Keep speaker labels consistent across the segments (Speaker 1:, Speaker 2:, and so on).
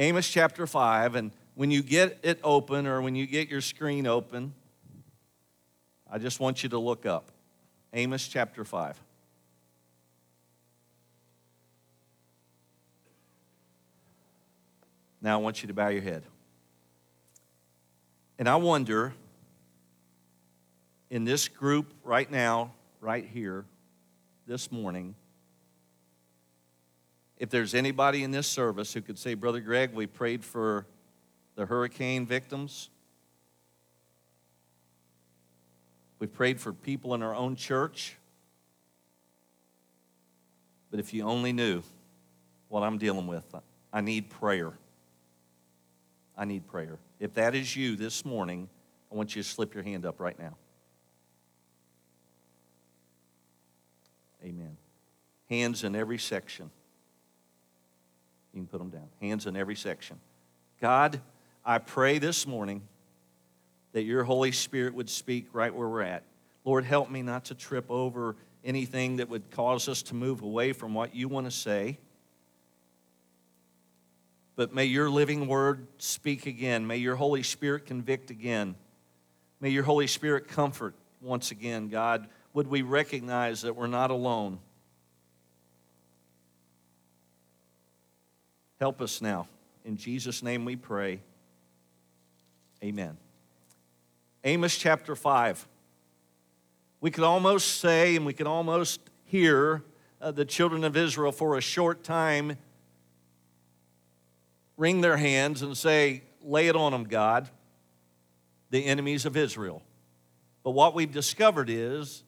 Speaker 1: Amos chapter 5, and when you get it open or when you get your screen open, I just want you to look up. Amos chapter 5. Now I want you to bow your head. And I wonder, in this group right now, right here, this morning, if there's anybody in this service who could say, Brother Greg, we prayed for the hurricane victims. We prayed for people in our own church. But if you only knew what I'm dealing with, I need prayer. I need prayer. If that is you this morning, I want you to slip your hand up right now. Amen. Hands in every section. You can put them down. Hands in every section. God, I pray this morning that your Holy Spirit would speak right where we're at. Lord, help me not to trip over anything that would cause us to move away from what you want to say. But may your living word speak again. May your Holy Spirit convict again. May your Holy Spirit comfort once again, God. Would we recognize that we're not alone? Help us now. In Jesus' name we pray. Amen. Amos chapter 5. We could almost say, and we could almost hear uh, the children of Israel for a short time wring their hands and say, Lay it on them, God, the enemies of Israel. But what we've discovered is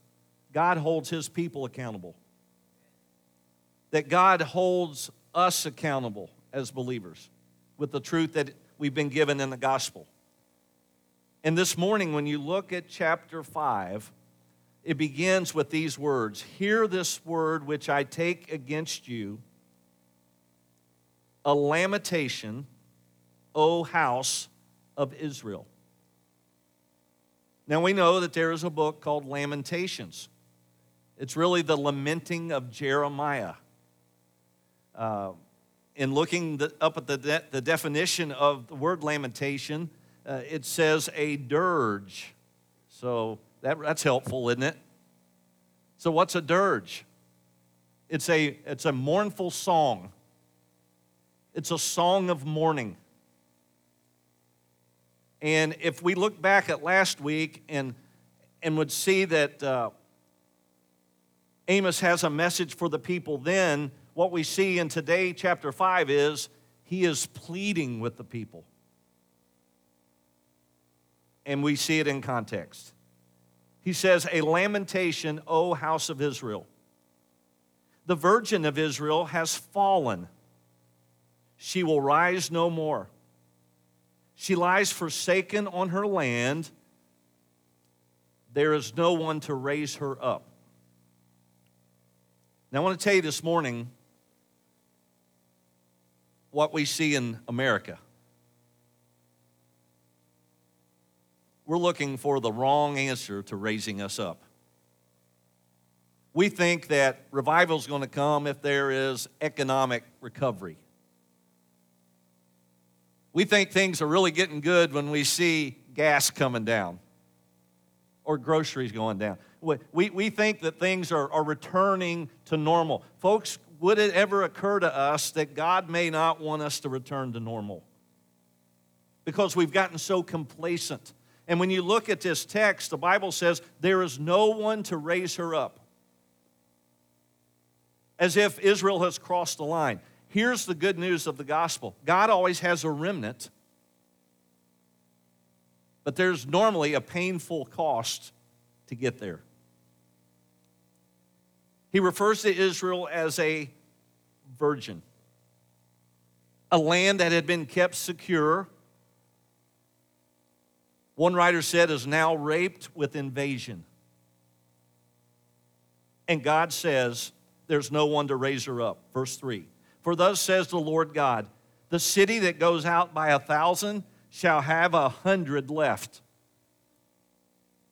Speaker 1: God holds his people accountable, that God holds us accountable as believers with the truth that we've been given in the gospel. And this morning, when you look at chapter 5, it begins with these words Hear this word which I take against you a lamentation, O house of Israel. Now we know that there is a book called Lamentations. It's really the lamenting of Jeremiah. Uh, in looking the, up at the, de- the definition of the word lamentation, uh, it says a dirge. So that, that's helpful, isn't it? So, what's a dirge? It's a, it's a mournful song it's a song of mourning. And if we look back at last week and, and would see that uh, Amos has a message for the people then, what we see in today, chapter 5, is he is pleading with the people. And we see it in context. He says, A lamentation, O house of Israel. The virgin of Israel has fallen she will rise no more. She lies forsaken on her land. There is no one to raise her up. Now, I want to tell you this morning what we see in America. We're looking for the wrong answer to raising us up. We think that revival is going to come if there is economic recovery. We think things are really getting good when we see gas coming down or groceries going down. We, we think that things are, are returning to normal. Folks, would it ever occur to us that God may not want us to return to normal? Because we've gotten so complacent. And when you look at this text, the Bible says, There is no one to raise her up. As if Israel has crossed the line. Here's the good news of the gospel God always has a remnant, but there's normally a painful cost to get there. He refers to Israel as a virgin, a land that had been kept secure. One writer said, is now raped with invasion. And God says, there's no one to raise her up. Verse 3. For thus says the Lord God The city that goes out by a thousand shall have a hundred left.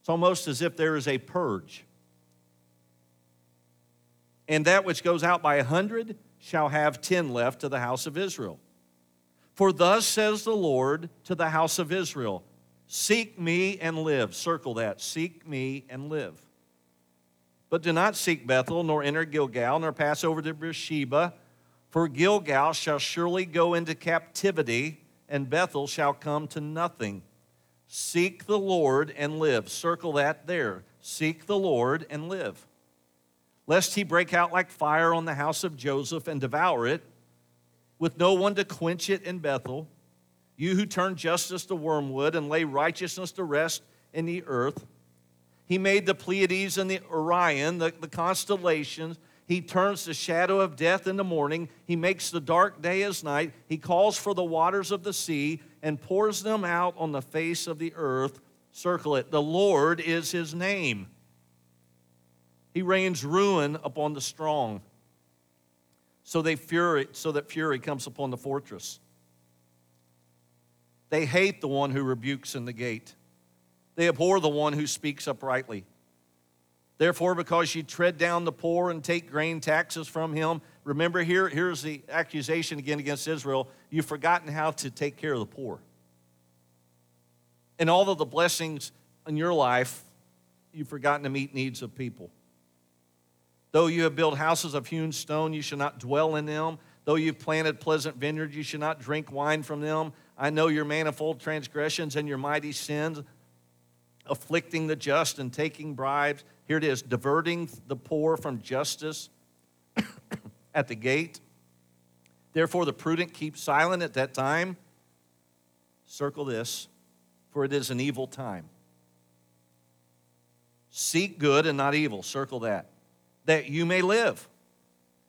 Speaker 1: It's almost as if there is a purge. And that which goes out by a hundred shall have ten left to the house of Israel. For thus says the Lord to the house of Israel Seek me and live. Circle that. Seek me and live. But do not seek Bethel, nor enter Gilgal, nor pass over to Beersheba, for Gilgal shall surely go into captivity, and Bethel shall come to nothing. Seek the Lord and live. Circle that there. Seek the Lord and live. Lest he break out like fire on the house of Joseph and devour it, with no one to quench it in Bethel. You who turn justice to wormwood and lay righteousness to rest in the earth. He made the Pleiades and the Orion, the, the constellations. He turns the shadow of death into morning. He makes the dark day as night. He calls for the waters of the sea and pours them out on the face of the earth. Circle it. The Lord is his name. He rains ruin upon the strong. So, they fury, so that fury comes upon the fortress. They hate the one who rebukes in the gate. They abhor the one who speaks uprightly. Therefore, because you tread down the poor and take grain taxes from him, remember here, here's the accusation again against Israel you've forgotten how to take care of the poor. And all of the blessings in your life, you've forgotten to meet needs of people. Though you have built houses of hewn stone, you shall not dwell in them. Though you've planted pleasant vineyards, you shall not drink wine from them. I know your manifold transgressions and your mighty sins, afflicting the just and taking bribes. Here it is diverting the poor from justice at the gate. Therefore, the prudent keep silent at that time. Circle this, for it is an evil time. Seek good and not evil. Circle that, that you may live.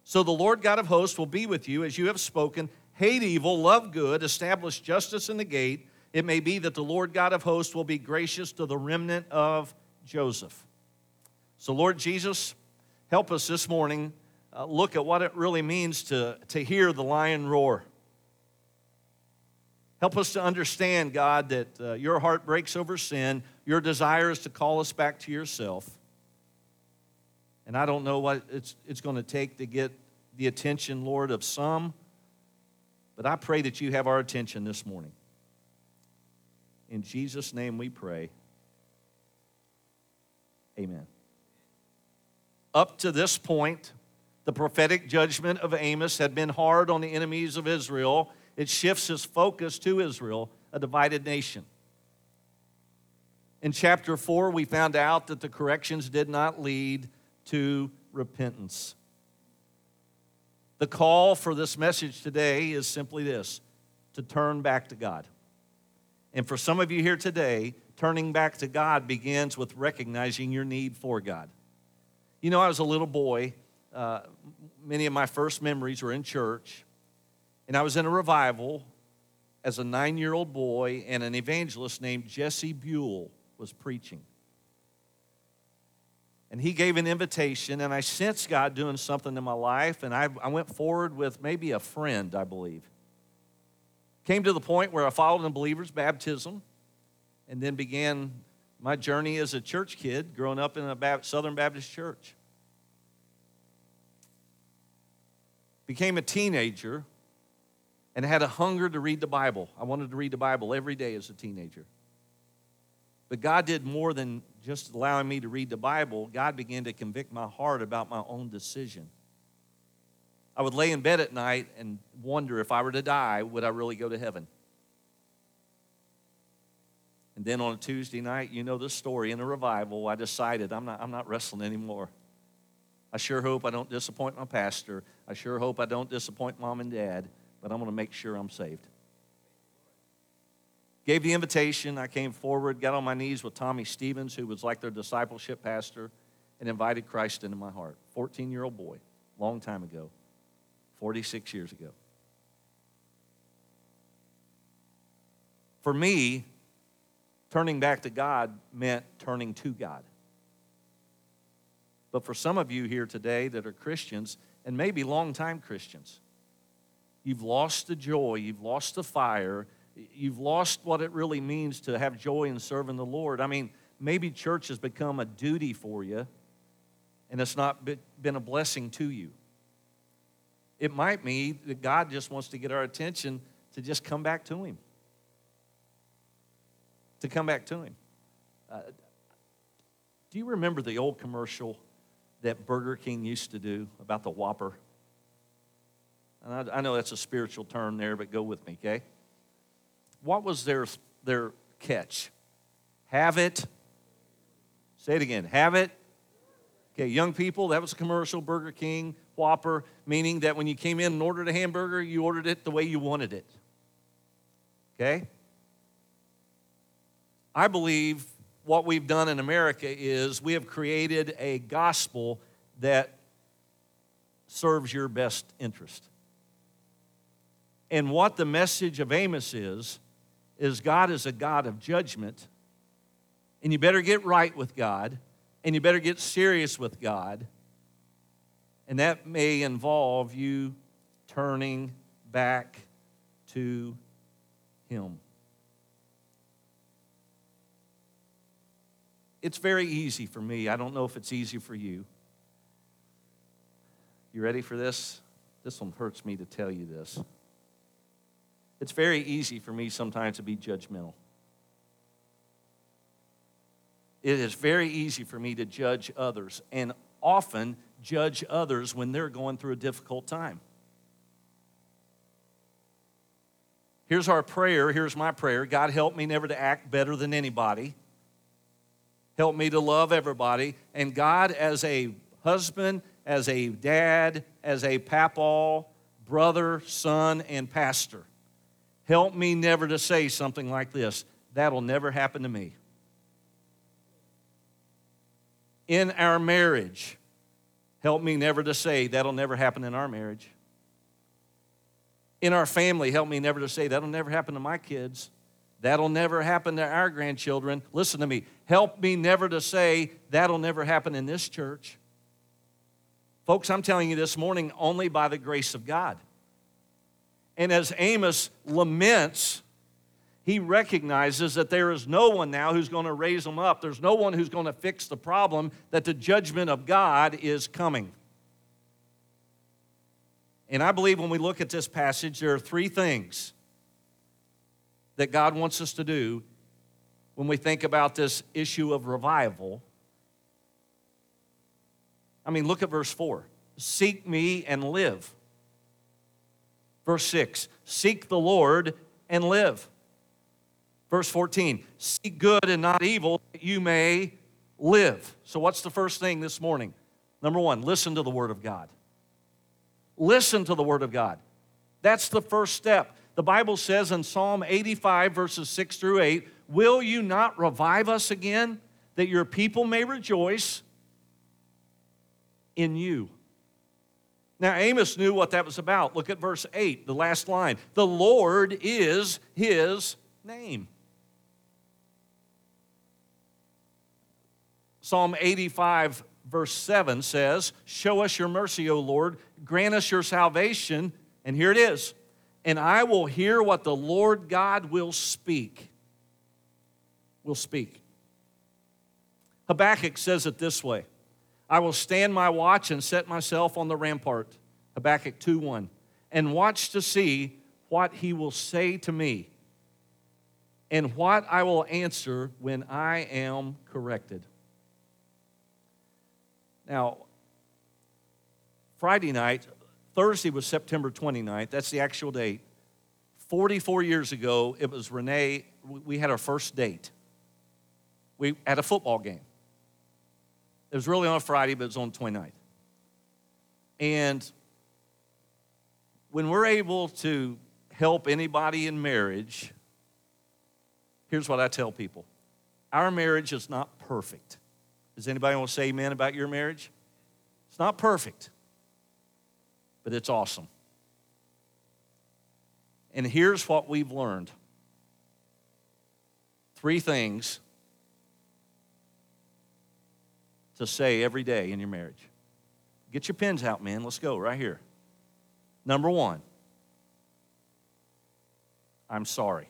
Speaker 1: So the Lord God of hosts will be with you as you have spoken hate evil, love good, establish justice in the gate, it may be that the Lord God of hosts will be gracious to the remnant of Joseph. So, Lord Jesus, help us this morning uh, look at what it really means to, to hear the lion roar. Help us to understand, God, that uh, your heart breaks over sin. Your desire is to call us back to yourself. And I don't know what it's, it's going to take to get the attention, Lord, of some. But I pray that you have our attention this morning. In Jesus' name we pray. Amen. Up to this point, the prophetic judgment of Amos had been hard on the enemies of Israel. It shifts his focus to Israel, a divided nation. In chapter 4, we found out that the corrections did not lead to repentance. The call for this message today is simply this to turn back to God. And for some of you here today, turning back to God begins with recognizing your need for God. You know, I was a little boy. Uh, many of my first memories were in church. And I was in a revival as a nine year old boy, and an evangelist named Jesse Buell was preaching and he gave an invitation, and I sensed God doing something in my life, and I, I went forward with maybe a friend, I believe. Came to the point where I followed in believer's baptism, and then began my journey as a church kid, growing up in a Southern Baptist church. Became a teenager and had a hunger to read the Bible. I wanted to read the Bible every day as a teenager. But God did more than just allowing me to read the Bible. God began to convict my heart about my own decision. I would lay in bed at night and wonder if I were to die, would I really go to heaven? And then on a Tuesday night, you know the story, in a revival, I decided I'm not, I'm not wrestling anymore. I sure hope I don't disappoint my pastor. I sure hope I don't disappoint mom and dad, but I'm going to make sure I'm saved gave the invitation. I came forward, got on my knees with Tommy Stevens, who was like their discipleship pastor, and invited Christ into my heart. 14 year old boy, long time ago, 46 years ago. For me, turning back to God meant turning to God. But for some of you here today that are Christians, and maybe long-time Christians, you've lost the joy, you've lost the fire, you've lost what it really means to have joy in serving the Lord. I mean, maybe church has become a duty for you and it's not been a blessing to you. It might be that God just wants to get our attention to to just come back to Him. To come back to Him. Uh, do you remember the old commercial that Burger King used to do about the Whopper? And I, I know that's a spiritual term there, but go with me, okay? What was their, their catch? Have it. Say it again. Have it. Okay, young people, that was a commercial, Burger King, Whopper, meaning that when you came in and ordered a hamburger, you ordered it the way you wanted it. Okay? I believe what we've done in America is we have created a gospel that serves your best interest. And what the message of Amos is, is God is a God of judgment, and you better get right with God, and you better get serious with God. And that may involve you turning back to Him. It's very easy for me. I don't know if it's easy for you. You ready for this? This one hurts me to tell you this. It's very easy for me sometimes to be judgmental. It is very easy for me to judge others and often judge others when they're going through a difficult time. Here's our prayer. Here's my prayer God, help me never to act better than anybody. Help me to love everybody. And God, as a husband, as a dad, as a papal, brother, son, and pastor, help me never to say something like this. That'll never happen to me. In our marriage, help me never to say, that'll never happen in our marriage. In our family, help me never to say, that'll never happen to my kids. That'll never happen to our grandchildren. Listen to me. Help me never to say, that'll never happen in this church. Folks, I'm telling you this morning only by the grace of God. And as Amos laments, he recognizes that there is no one now who's going to raise them up. There's no one who's going to fix the problem, that the judgment of God is coming. And I believe when we look at this passage, there are three things that God wants us to do when we think about this issue of revival. I mean, look at verse 4 Seek me and live. Verse 6 Seek the Lord and live. Verse 14 Seek good and not evil, that you may live. So, what's the first thing this morning? Number one, listen to the Word of God. Listen to the Word of God. That's the first step. The Bible says in Psalm 85, verses 6 through 8, Will you not revive us again, that your people may rejoice in you? Now, Amos knew what that was about. Look at verse 8, the last line. The Lord is his name. Psalm 85, verse 7 says, Show us your mercy, O Lord, grant us your salvation. And here it is and I will hear what the Lord God will speak. Will speak. Habakkuk says it this way I will stand my watch and set myself on the rampart. Habakkuk 2 1. And watch to see what he will say to me and what I will answer when I am corrected. Now, Friday night, Thursday was September 29th. That's the actual date. 44 years ago, it was Renee. We had our first date. We had a football game. It was really on a Friday, but it was on the 29th. And when we're able to help anybody in marriage, here's what I tell people our marriage is not perfect. Does anybody want to say amen about your marriage? It's not perfect but it's awesome. And here's what we've learned three things to say every day in your marriage. Get your pens out, man. Let's go right here. Number one, I'm sorry.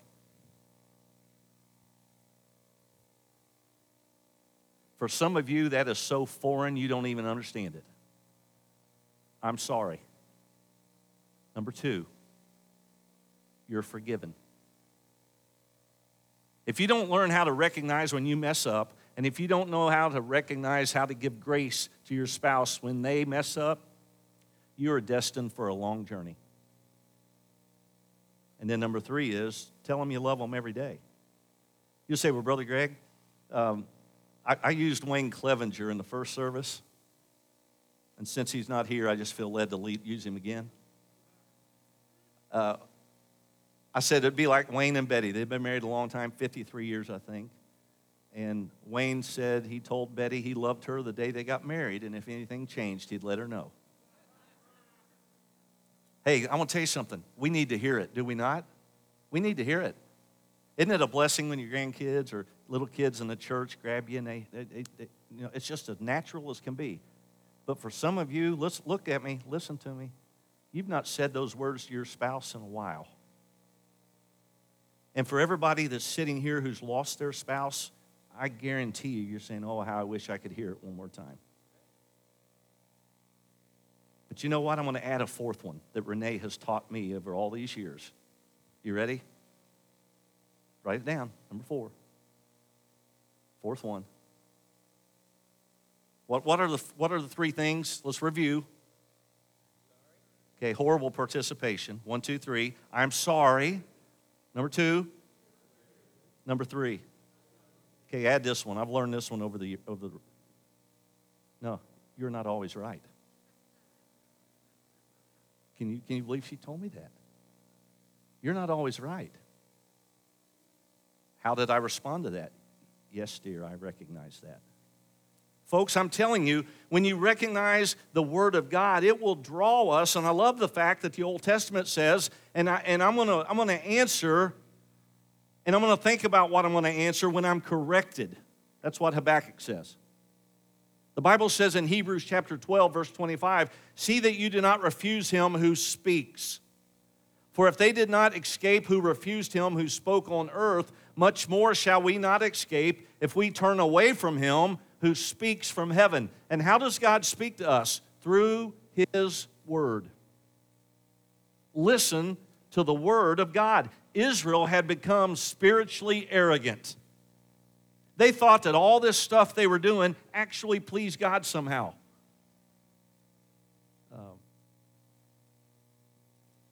Speaker 1: For some of you, that is so foreign you don't even understand it. I'm sorry. Number two, you're forgiven. If you don't learn how to recognize when you mess up, and if you don't know how to recognize how to give grace to your spouse when they mess up, you are destined for a long journey. And then number three is tell them you love them every day. You say, well, Brother Greg, um, I, I used Wayne Clevenger in the first service. And since he's not here, I just feel led to lead, use him again. Uh, I said it'd be like Wayne and Betty. They've been married a long time 53 years, I think. And Wayne said he told Betty he loved her the day they got married, and if anything changed, he'd let her know. Hey, I want to tell you something. We need to hear it, do we not? We need to hear it. Isn't it a blessing when your grandkids or little kids in the church grab you and they, they, they, they you know, it's just as natural as can be. But for some of you, let's look at me, listen to me. You've not said those words to your spouse in a while. And for everybody that's sitting here who's lost their spouse, I guarantee you, you're saying, Oh, how I wish I could hear it one more time. But you know what? I'm going to add a fourth one that Renee has taught me over all these years. You ready? Write it down. Number four. Fourth one. What, what, are the, what are the three things? Let's review. Okay, horrible participation. One, two, three. I'm sorry. Number two. Number three. Okay, add this one. I've learned this one over the over the. No, you're not always right. Can you, can you believe she told me that? You're not always right. How did I respond to that? Yes, dear, I recognize that. Folks, I'm telling you, when you recognize the Word of God, it will draw us. And I love the fact that the Old Testament says, and, I, and I'm going to I'm going to answer, and I'm going to think about what I'm going to answer when I'm corrected. That's what Habakkuk says. The Bible says in Hebrews chapter 12, verse 25, See that you do not refuse him who speaks. For if they did not escape who refused him who spoke on earth, much more shall we not escape if we turn away from him who speaks from heaven. And how does God speak to us? Through his word. Listen to the word of God. Israel had become spiritually arrogant. They thought that all this stuff they were doing actually pleased God somehow. Um,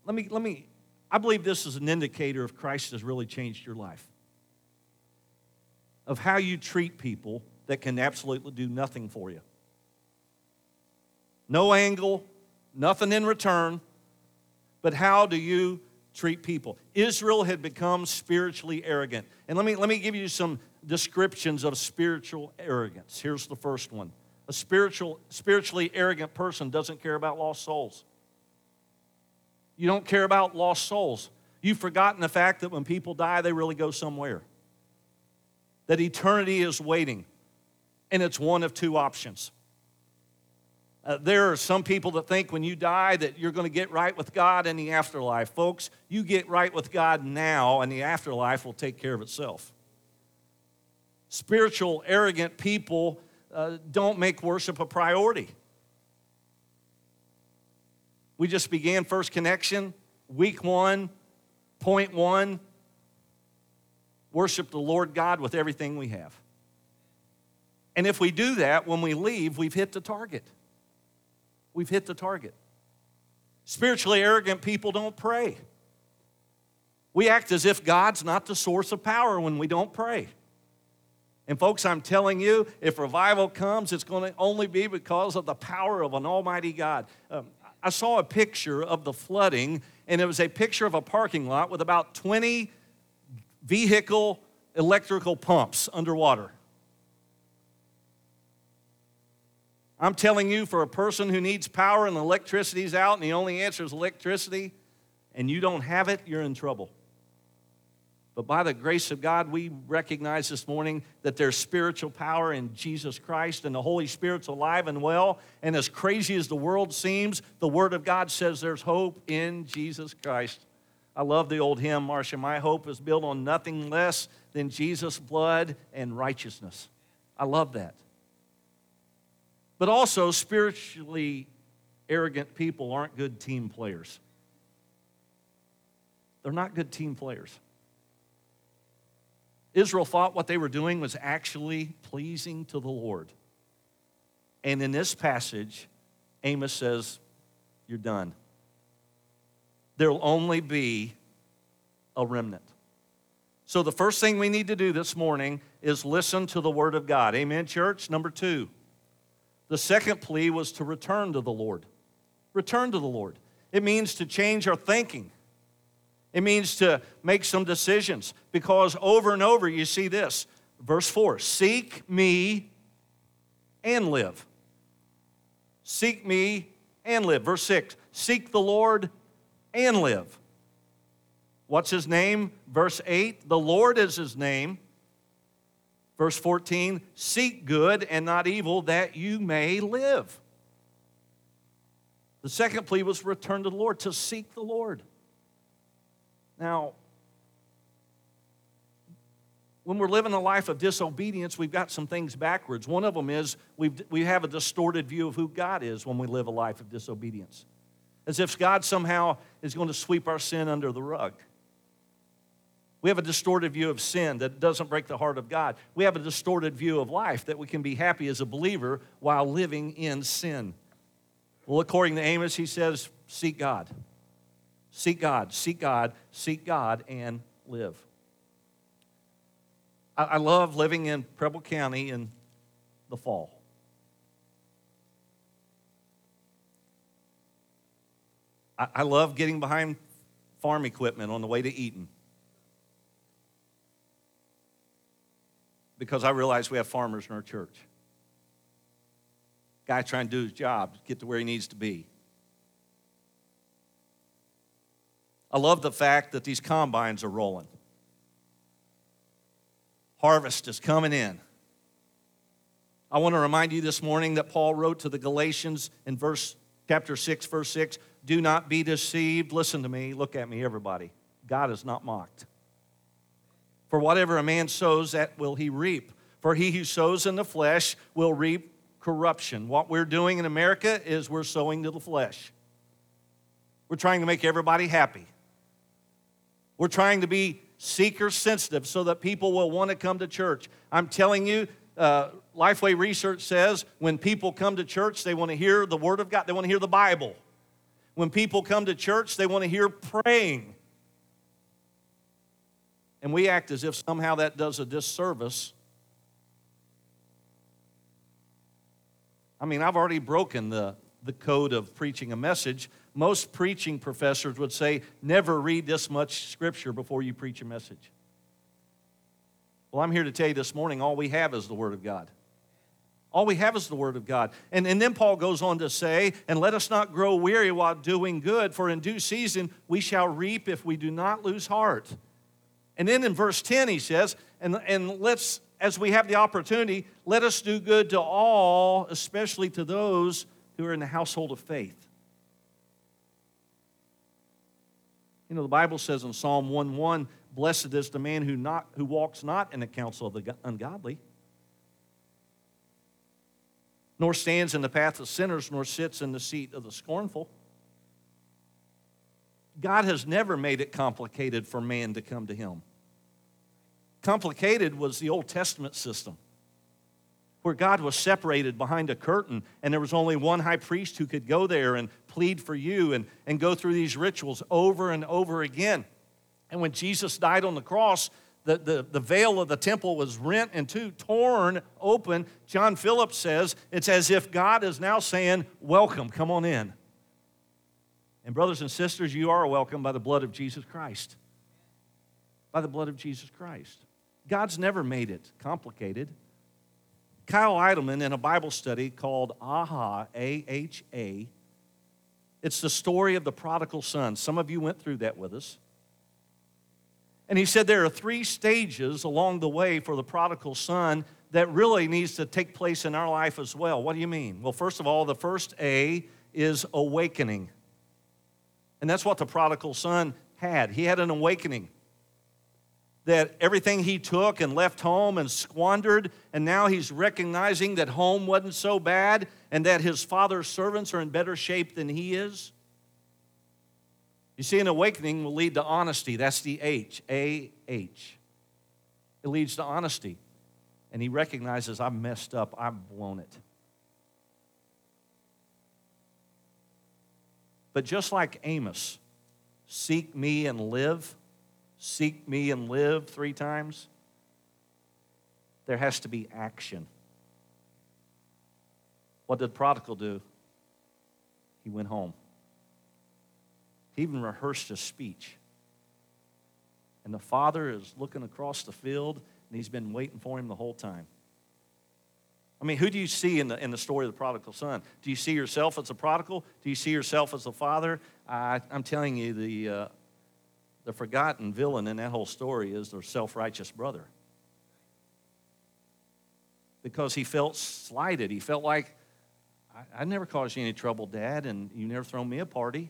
Speaker 1: let me, let me, I believe this is an indicator of Christ has really changed your life, of how you treat people that can absolutely do nothing for you. No angle, nothing in return, but how do you treat people? Israel had become spiritually arrogant. And let me, let me give you some descriptions of spiritual arrogance. Here's the first one. A spiritual, spiritually arrogant person doesn't care about lost souls. You don't care about lost souls. You've forgotten the fact that when people die, they really go somewhere. That eternity is waiting, and it's one of two options. Uh, there are some people that think when you die that you're going to get right with God in the afterlife. Folks, you get right with God now, and the afterlife will take care of itself. Spiritual, arrogant people uh, don't make worship a priority. We just began First Connection, week one, point one. Worship the Lord God with everything we have. And if we do that, when we leave, we've hit the target. We've hit the target. Spiritually arrogant people don't pray. We act as if God's not the source of power when we don't pray. And, folks, I'm telling you, if revival comes, it's going to only be because of the power of an almighty God. Um, I saw a picture of the flooding, and it was a picture of a parking lot with about 20 vehicle electrical pumps underwater. I'm telling you, for a person who needs power and electricity's out, and the only answer is electricity, and you don't have it, you're in trouble. But by the grace of God, we recognize this morning that there's spiritual power in Jesus Christ and the Holy Spirit's alive and well. And as crazy as the world seems, the Word of God says there's hope in Jesus Christ. I love the old hymn, Marcia. My hope is built on nothing less than Jesus' blood and righteousness. I love that. But also, spiritually arrogant people aren't good team players. They're not good team players. Israel thought what they were doing was actually pleasing to the Lord. And in this passage, Amos says, You're done. There'll only be a remnant. So, the first thing we need to do this morning is listen to the Word of God. Amen, church? Number two, the second plea was to return to the Lord. Return to the Lord. It means to change our thinking. It means to make some decisions because over and over you see this. Verse 4 Seek me and live. Seek me and live. Verse 6 Seek the Lord and live. What's his name? Verse 8 The Lord is his name. Verse 14 Seek good and not evil that you may live. The second plea was return to the Lord, to seek the Lord. Now, when we're living a life of disobedience, we've got some things backwards. One of them is we we have a distorted view of who God is when we live a life of disobedience, as if God somehow is going to sweep our sin under the rug. We have a distorted view of sin that doesn't break the heart of God. We have a distorted view of life that we can be happy as a believer while living in sin. Well, according to Amos, he says, Seek God. Seek God, seek God, seek God, and live. I, I love living in Preble County in the fall. I, I love getting behind farm equipment on the way to Eaton. Because I realize we have farmers in our church. Guy trying to do his job, get to where he needs to be. I love the fact that these combines are rolling. Harvest is coming in. I want to remind you this morning that Paul wrote to the Galatians in verse chapter 6 verse 6, "Do not be deceived. Listen to me, look at me everybody. God is not mocked. For whatever a man sows, that will he reap. For he who sows in the flesh will reap corruption. What we're doing in America is we're sowing to the flesh. We're trying to make everybody happy. We're trying to be seeker sensitive so that people will want to come to church. I'm telling you, uh, Lifeway Research says when people come to church, they want to hear the Word of God, they want to hear the Bible. When people come to church, they want to hear praying. And we act as if somehow that does a disservice. I mean, I've already broken the, the code of preaching a message. Most preaching professors would say, never read this much scripture before you preach a message. Well, I'm here to tell you this morning all we have is the Word of God. All we have is the Word of God. And, and then Paul goes on to say, And let us not grow weary while doing good, for in due season we shall reap if we do not lose heart. And then in verse 10, he says, and, and let's, as we have the opportunity, let us do good to all, especially to those who are in the household of faith. You know, the Bible says in Psalm 1 1, blessed is the man who, not, who walks not in the counsel of the ungodly, nor stands in the path of sinners, nor sits in the seat of the scornful. God has never made it complicated for man to come to him. Complicated was the Old Testament system, where God was separated behind a curtain, and there was only one high priest who could go there and plead for you and, and go through these rituals over and over again. And when Jesus died on the cross, the, the, the veil of the temple was rent in two, torn open. John Phillips says it's as if God is now saying, Welcome, come on in. And, brothers and sisters, you are welcome by the blood of Jesus Christ. By the blood of Jesus Christ. God's never made it complicated. Kyle Idleman, in a Bible study called AHA, A H A, it's the story of the prodigal son. Some of you went through that with us. And he said there are three stages along the way for the prodigal son that really needs to take place in our life as well. What do you mean? Well, first of all, the first A is awakening. And that's what the prodigal son had. He had an awakening that everything he took and left home and squandered, and now he's recognizing that home wasn't so bad and that his father's servants are in better shape than he is. You see, an awakening will lead to honesty. That's the H, A H. It leads to honesty. And he recognizes, I've messed up, I've blown it. But just like Amos, seek me and live, seek me and live three times, there has to be action. What did the prodigal do? He went home. He even rehearsed his speech. And the father is looking across the field, and he's been waiting for him the whole time. I mean, who do you see in the, in the story of the prodigal son? Do you see yourself as a prodigal? Do you see yourself as a father? I, am telling you, the, uh, the forgotten villain in that whole story is their self righteous brother. Because he felt slighted. He felt like, I, I never caused you any trouble, Dad, and you never thrown me a party.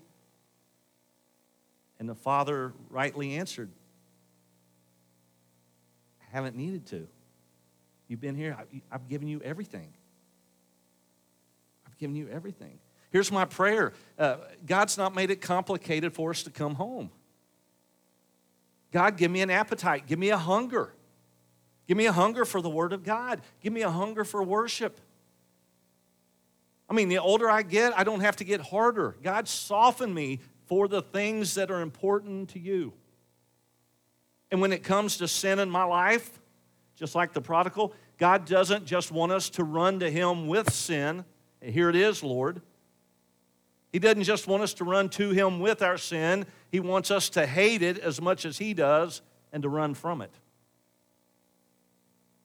Speaker 1: And the father rightly answered, I haven't needed to. You've been here, I've given you everything. I've given you everything. Here's my prayer uh, God's not made it complicated for us to come home. God, give me an appetite, give me a hunger. Give me a hunger for the Word of God. Give me a hunger for worship. I mean, the older I get, I don't have to get harder. God, soften me for the things that are important to you. And when it comes to sin in my life, just like the prodigal, God doesn't just want us to run to Him with sin. Here it is, Lord. He doesn't just want us to run to Him with our sin, He wants us to hate it as much as He does and to run from it.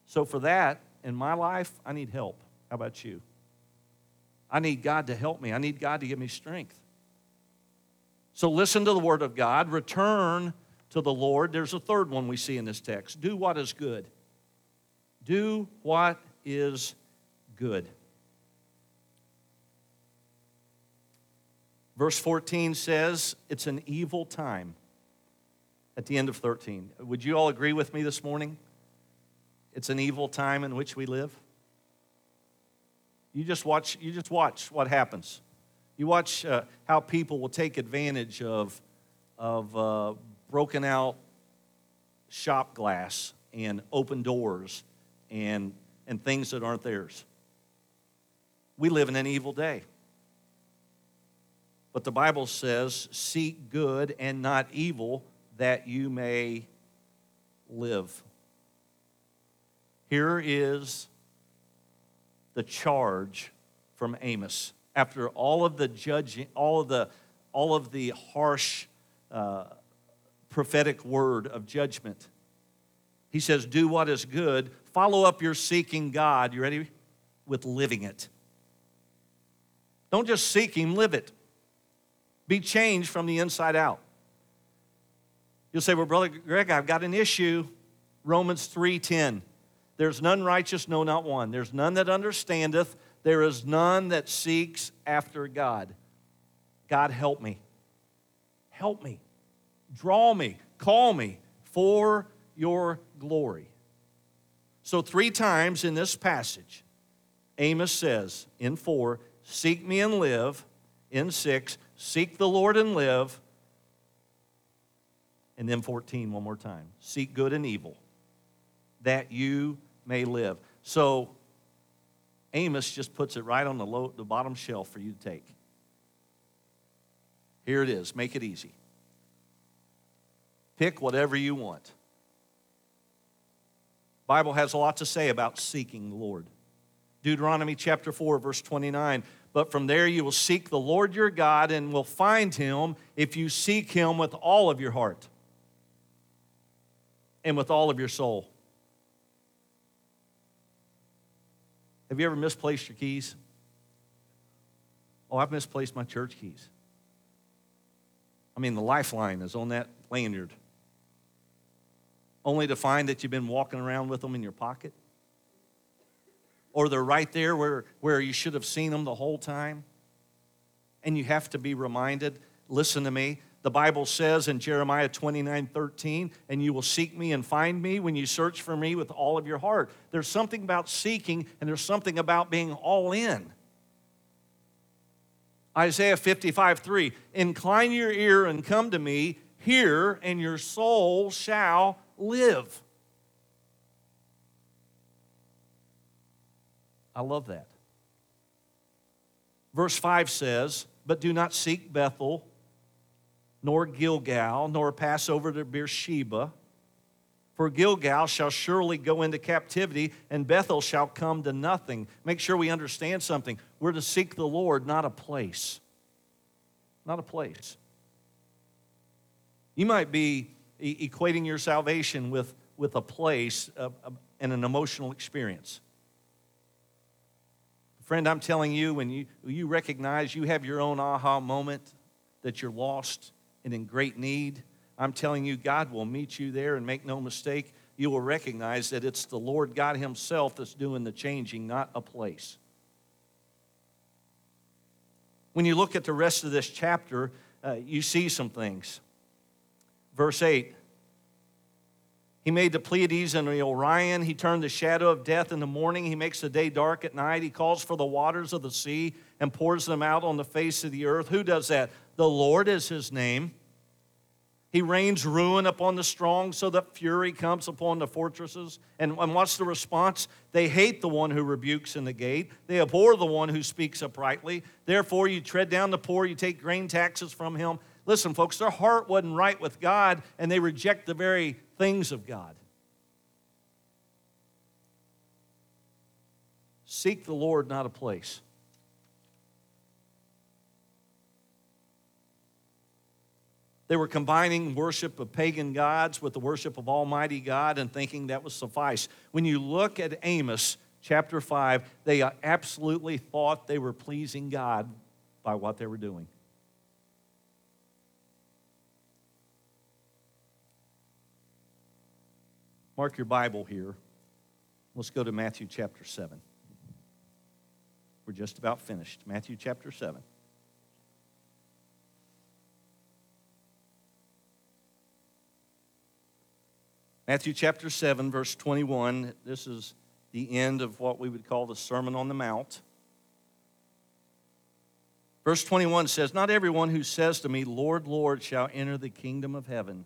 Speaker 1: So, for that, in my life, I need help. How about you? I need God to help me, I need God to give me strength. So listen to the word of God, return to the Lord. There's a third one we see in this text do what is good. Do what is good. Verse 14 says it's an evil time at the end of 13. Would you all agree with me this morning? It's an evil time in which we live. You just watch, you just watch what happens. You watch uh, how people will take advantage of, of uh, broken out shop glass and open doors and, and things that aren't theirs. We live in an evil day. But the Bible says, seek good and not evil, that you may live. Here is the charge from Amos after all of the judging, all of the, all of the harsh uh, prophetic word of judgment. He says, Do what is good. Follow up your seeking God. You ready? With living it. Don't just seek Him, live it. Be changed from the inside out. You'll say, Well, Brother Greg, I've got an issue. Romans 3:10. There's none righteous, no, not one. There's none that understandeth. There is none that seeks after God. God, help me. Help me. Draw me. Call me for your glory. So, three times in this passage, Amos says in four, Seek me and live. In six, Seek the Lord and live. And then 14, one more time. Seek good and evil, that you may live. So, Amos just puts it right on the, low, the bottom shelf for you to take. Here it is. Make it easy. Pick whatever you want. Bible has a lot to say about seeking the Lord. Deuteronomy chapter 4 verse 29, but from there you will seek the Lord your God and will find him if you seek him with all of your heart and with all of your soul. Have you ever misplaced your keys? Oh, I've misplaced my church keys. I mean, the lifeline is on that lanyard. Only to find that you've been walking around with them in your pocket. Or they're right there where, where you should have seen them the whole time. And you have to be reminded listen to me, the Bible says in Jeremiah 29 13, and you will seek me and find me when you search for me with all of your heart. There's something about seeking, and there's something about being all in. Isaiah 55 3 Incline your ear and come to me, hear, and your soul shall live. I love that. Verse 5 says, But do not seek Bethel, nor Gilgal, nor pass over to Beersheba. For Gilgal shall surely go into captivity, and Bethel shall come to nothing. Make sure we understand something. We're to seek the Lord, not a place. Not a place. You might be equating your salvation with, with a place uh, uh, and an emotional experience. Friend, I'm telling you, when you, you recognize you have your own aha moment that you're lost and in great need, I'm telling you, God will meet you there and make no mistake. You will recognize that it's the Lord God Himself that's doing the changing, not a place. When you look at the rest of this chapter, uh, you see some things. Verse 8 He made the Pleiades and the Orion. He turned the shadow of death in the morning. He makes the day dark at night. He calls for the waters of the sea and pours them out on the face of the earth. Who does that? The Lord is His name. He rains ruin upon the strong so that fury comes upon the fortresses. And, and what's the response? They hate the one who rebukes in the gate. They abhor the one who speaks uprightly. Therefore, you tread down the poor, you take grain taxes from him. Listen, folks, their heart wasn't right with God, and they reject the very things of God. Seek the Lord, not a place. They were combining worship of pagan gods with the worship of Almighty God and thinking that would suffice. When you look at Amos chapter 5, they absolutely thought they were pleasing God by what they were doing. Mark your Bible here. Let's go to Matthew chapter 7. We're just about finished. Matthew chapter 7. Matthew chapter 7, verse 21. This is the end of what we would call the Sermon on the Mount. Verse 21 says, Not everyone who says to me, Lord, Lord, shall enter the kingdom of heaven,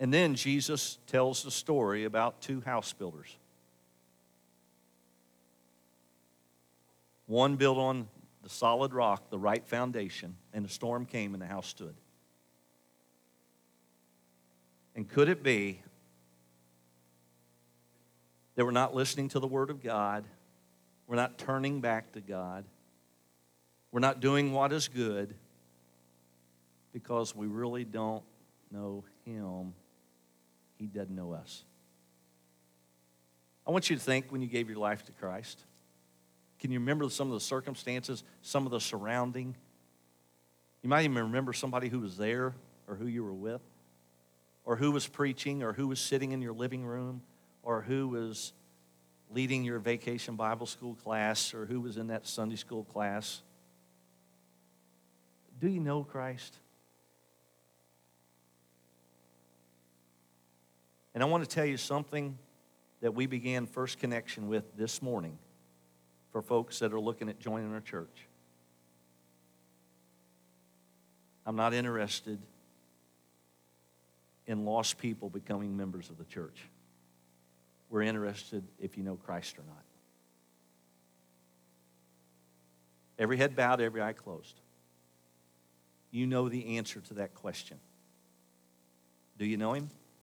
Speaker 1: And then Jesus tells the story about two house builders. One built on the solid rock, the right foundation, and a storm came and the house stood. And could it be that we're not listening to the Word of God, we're not turning back to God, we're not doing what is good because we really don't know Him. He doesn't know us. I want you to think when you gave your life to Christ. Can you remember some of the circumstances, some of the surrounding? You might even remember somebody who was there or who you were with, or who was preaching, or who was sitting in your living room, or who was leading your vacation Bible school class or who was in that Sunday school class. Do you know Christ? And I want to tell you something that we began First Connection with this morning for folks that are looking at joining our church. I'm not interested in lost people becoming members of the church. We're interested if you know Christ or not. Every head bowed, every eye closed. You know the answer to that question. Do you know him?